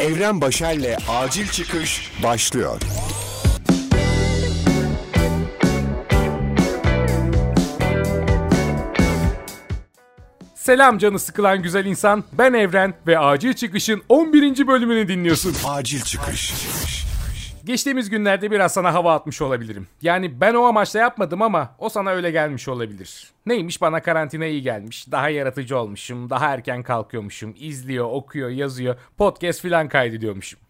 Evren Başer'le Acil Çıkış başlıyor. Selam canı sıkılan güzel insan. Ben Evren ve Acil Çıkış'ın 11. bölümünü dinliyorsun. Acil Çıkış. Geçtiğimiz günlerde biraz sana hava atmış olabilirim. Yani ben o amaçla yapmadım ama o sana öyle gelmiş olabilir. Neymiş bana karantina iyi gelmiş. Daha yaratıcı olmuşum. Daha erken kalkıyormuşum. izliyor, okuyor, yazıyor. Podcast filan kaydediyormuşum.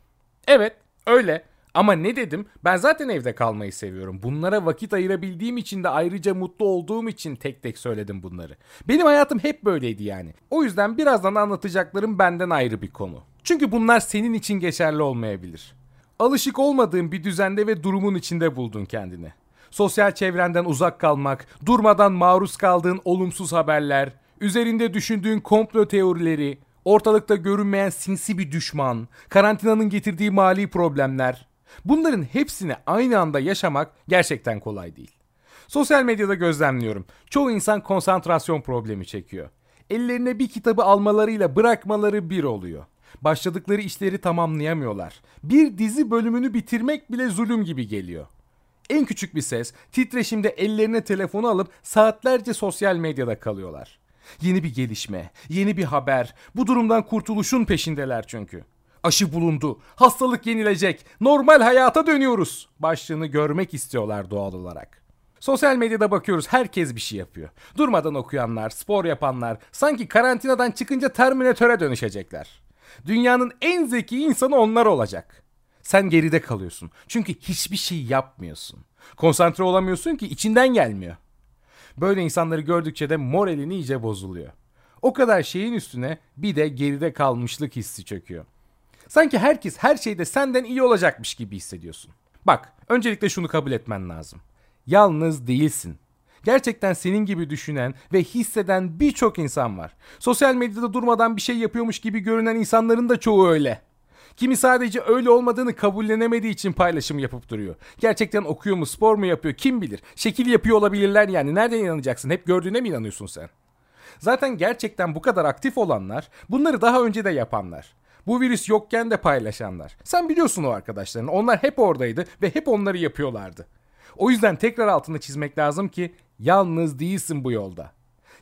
Evet öyle. Ama ne dedim? Ben zaten evde kalmayı seviyorum. Bunlara vakit ayırabildiğim için de ayrıca mutlu olduğum için tek tek söyledim bunları. Benim hayatım hep böyleydi yani. O yüzden birazdan anlatacaklarım benden ayrı bir konu. Çünkü bunlar senin için geçerli olmayabilir. Alışık olmadığın bir düzende ve durumun içinde buldun kendini. Sosyal çevrenden uzak kalmak, durmadan maruz kaldığın olumsuz haberler, üzerinde düşündüğün komplo teorileri, ortalıkta görünmeyen sinsi bir düşman, karantinanın getirdiği mali problemler. Bunların hepsini aynı anda yaşamak gerçekten kolay değil. Sosyal medyada gözlemliyorum. Çoğu insan konsantrasyon problemi çekiyor. Ellerine bir kitabı almalarıyla bırakmaları bir oluyor. Başladıkları işleri tamamlayamıyorlar. Bir dizi bölümünü bitirmek bile zulüm gibi geliyor. En küçük bir ses, titreşimde ellerine telefonu alıp saatlerce sosyal medyada kalıyorlar. Yeni bir gelişme, yeni bir haber. Bu durumdan kurtuluşun peşindeler çünkü. Aşı bulundu, hastalık yenilecek, normal hayata dönüyoruz. Başlığını görmek istiyorlar doğal olarak. Sosyal medyada bakıyoruz herkes bir şey yapıyor. Durmadan okuyanlar, spor yapanlar sanki karantinadan çıkınca Terminatöre dönüşecekler. Dünyanın en zeki insanı onlar olacak. Sen geride kalıyorsun. Çünkü hiçbir şey yapmıyorsun. Konsantre olamıyorsun ki içinden gelmiyor. Böyle insanları gördükçe de moralin iyice bozuluyor. O kadar şeyin üstüne bir de geride kalmışlık hissi çöküyor. Sanki herkes her şeyde senden iyi olacakmış gibi hissediyorsun. Bak, öncelikle şunu kabul etmen lazım. Yalnız değilsin. Gerçekten senin gibi düşünen ve hisseden birçok insan var. Sosyal medyada durmadan bir şey yapıyormuş gibi görünen insanların da çoğu öyle. Kimi sadece öyle olmadığını kabullenemediği için paylaşım yapıp duruyor. Gerçekten okuyor mu, spor mu yapıyor kim bilir. Şekil yapıyor olabilirler yani. Nereden inanacaksın? Hep gördüğüne mi inanıyorsun sen? Zaten gerçekten bu kadar aktif olanlar bunları daha önce de yapanlar. Bu virüs yokken de paylaşanlar. Sen biliyorsun o arkadaşların. Onlar hep oradaydı ve hep onları yapıyorlardı. O yüzden tekrar altını çizmek lazım ki yalnız değilsin bu yolda.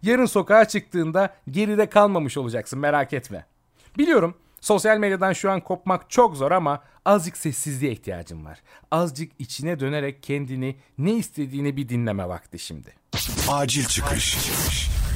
Yarın sokağa çıktığında geride kalmamış olacaksın merak etme. Biliyorum sosyal medyadan şu an kopmak çok zor ama azıcık sessizliğe ihtiyacım var. Azıcık içine dönerek kendini ne istediğini bir dinleme vakti şimdi. Acil Çıkış.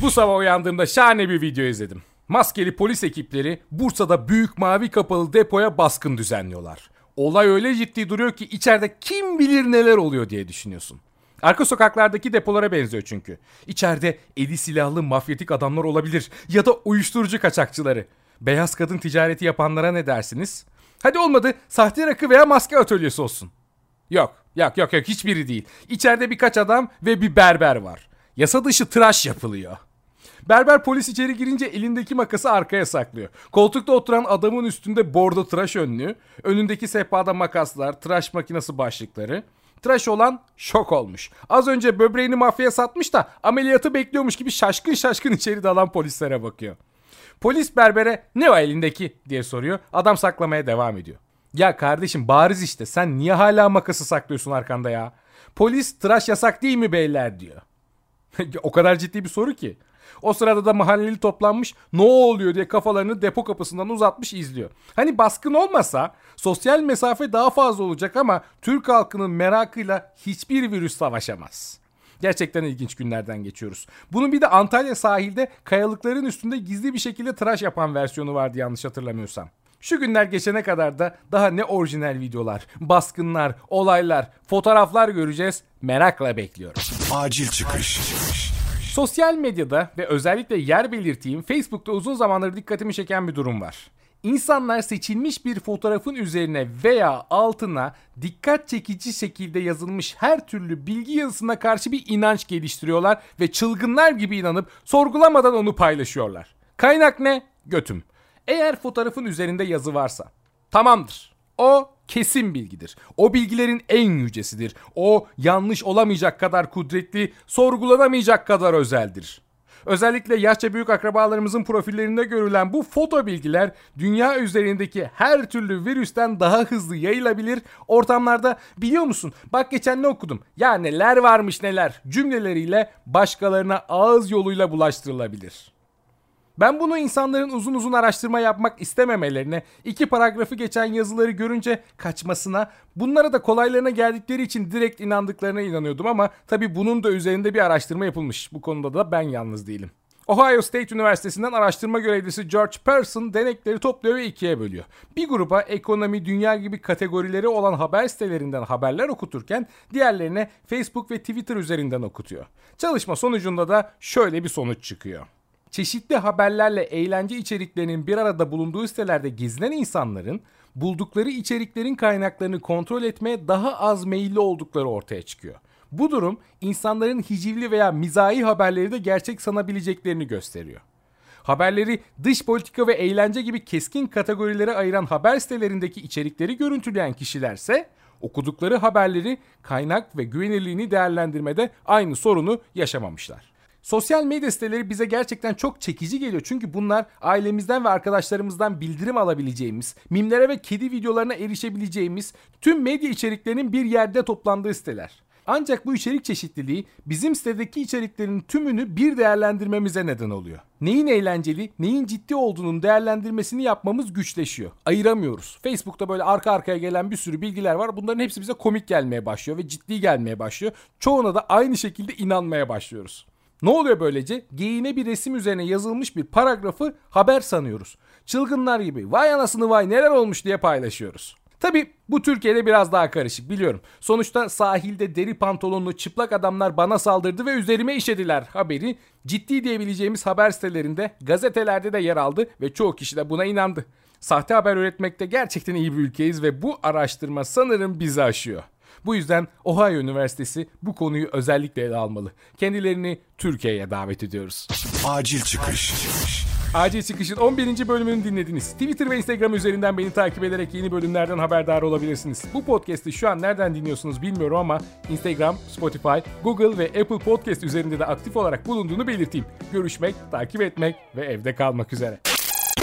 Bu sabah uyandığımda şahane bir video izledim. Maskeli polis ekipleri Bursa'da büyük mavi kapalı depoya baskın düzenliyorlar. Olay öyle ciddi duruyor ki içeride kim bilir neler oluyor diye düşünüyorsun. Arka sokaklardaki depolara benziyor çünkü. İçeride eli silahlı mafyatik adamlar olabilir ya da uyuşturucu kaçakçıları. Beyaz kadın ticareti yapanlara ne dersiniz? Hadi olmadı sahte rakı veya maske atölyesi olsun. Yok yok yok yok hiçbiri değil. İçeride birkaç adam ve bir berber var. Yasa dışı tıraş yapılıyor. Berber polis içeri girince elindeki makası arkaya saklıyor. Koltukta oturan adamın üstünde bordo tıraş önlüğü, önündeki sehpada makaslar, tıraş makinesi başlıkları. Tıraş olan şok olmuş. Az önce böbreğini mafyaya satmış da ameliyatı bekliyormuş gibi şaşkın şaşkın içeri dalan polislere bakıyor. Polis berbere ne o elindeki diye soruyor. Adam saklamaya devam ediyor. Ya kardeşim bariz işte sen niye hala makası saklıyorsun arkanda ya? Polis tıraş yasak değil mi beyler diyor. o kadar ciddi bir soru ki. O sırada da mahalleli toplanmış ne oluyor diye kafalarını depo kapısından uzatmış izliyor. Hani baskın olmasa sosyal mesafe daha fazla olacak ama Türk halkının merakıyla hiçbir virüs savaşamaz. Gerçekten ilginç günlerden geçiyoruz. Bunun bir de Antalya sahilde kayalıkların üstünde gizli bir şekilde tıraş yapan versiyonu vardı yanlış hatırlamıyorsam. Şu günler geçene kadar da daha ne orijinal videolar, baskınlar, olaylar, fotoğraflar göreceğiz. Merakla bekliyorum. Acil Çıkış. Sosyal medyada ve özellikle yer belirteyim Facebook'ta uzun zamandır dikkatimi çeken bir durum var. İnsanlar seçilmiş bir fotoğrafın üzerine veya altına dikkat çekici şekilde yazılmış her türlü bilgi yazısına karşı bir inanç geliştiriyorlar ve çılgınlar gibi inanıp sorgulamadan onu paylaşıyorlar. Kaynak ne? Götüm. Eğer fotoğrafın üzerinde yazı varsa tamamdır. O kesin bilgidir. O bilgilerin en yücesidir. O yanlış olamayacak kadar kudretli, sorgulanamayacak kadar özeldir. Özellikle yaşça büyük akrabalarımızın profillerinde görülen bu foto bilgiler dünya üzerindeki her türlü virüsten daha hızlı yayılabilir. Ortamlarda biliyor musun bak geçen ne okudum ya neler varmış neler cümleleriyle başkalarına ağız yoluyla bulaştırılabilir. Ben bunu insanların uzun uzun araştırma yapmak istememelerine, iki paragrafı geçen yazıları görünce kaçmasına, bunlara da kolaylarına geldikleri için direkt inandıklarına inanıyordum ama tabi bunun da üzerinde bir araştırma yapılmış. Bu konuda da ben yalnız değilim. Ohio State Üniversitesi'nden araştırma görevlisi George Pearson denekleri topluyor ve ikiye bölüyor. Bir gruba ekonomi, dünya gibi kategorileri olan haber sitelerinden haberler okuturken diğerlerine Facebook ve Twitter üzerinden okutuyor. Çalışma sonucunda da şöyle bir sonuç çıkıyor çeşitli haberlerle eğlence içeriklerinin bir arada bulunduğu sitelerde gizlenen insanların buldukları içeriklerin kaynaklarını kontrol etmeye daha az meyilli oldukları ortaya çıkıyor. Bu durum insanların hicivli veya mizahi haberleri de gerçek sanabileceklerini gösteriyor. Haberleri dış politika ve eğlence gibi keskin kategorilere ayıran haber sitelerindeki içerikleri görüntüleyen kişilerse okudukları haberleri kaynak ve güvenirliğini değerlendirmede aynı sorunu yaşamamışlar. Sosyal medya siteleri bize gerçekten çok çekici geliyor. Çünkü bunlar ailemizden ve arkadaşlarımızdan bildirim alabileceğimiz, mimlere ve kedi videolarına erişebileceğimiz tüm medya içeriklerinin bir yerde toplandığı siteler. Ancak bu içerik çeşitliliği bizim sitedeki içeriklerin tümünü bir değerlendirmemize neden oluyor. Neyin eğlenceli, neyin ciddi olduğunun değerlendirmesini yapmamız güçleşiyor. Ayıramıyoruz. Facebook'ta böyle arka arkaya gelen bir sürü bilgiler var. Bunların hepsi bize komik gelmeye başlıyor ve ciddi gelmeye başlıyor. Çoğuna da aynı şekilde inanmaya başlıyoruz. Ne oluyor böylece? Geyine bir resim üzerine yazılmış bir paragrafı haber sanıyoruz. Çılgınlar gibi vay anasını vay neler olmuş diye paylaşıyoruz. Tabi bu Türkiye'de biraz daha karışık biliyorum. Sonuçta sahilde deri pantolonlu çıplak adamlar bana saldırdı ve üzerime işediler haberi ciddi diyebileceğimiz haber sitelerinde, gazetelerde de yer aldı ve çoğu kişi de buna inandı. Sahte haber üretmekte gerçekten iyi bir ülkeyiz ve bu araştırma sanırım bizi aşıyor. Bu yüzden Ohio Üniversitesi bu konuyu özellikle ele almalı. Kendilerini Türkiye'ye davet ediyoruz. Acil çıkış. Acil Çıkış'ın 11. bölümünü dinlediniz. Twitter ve Instagram üzerinden beni takip ederek yeni bölümlerden haberdar olabilirsiniz. Bu podcast'i şu an nereden dinliyorsunuz bilmiyorum ama Instagram, Spotify, Google ve Apple Podcast üzerinde de aktif olarak bulunduğunu belirteyim. Görüşmek, takip etmek ve evde kalmak üzere.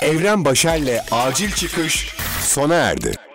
Evren Başer'le Acil Çıkış sona erdi.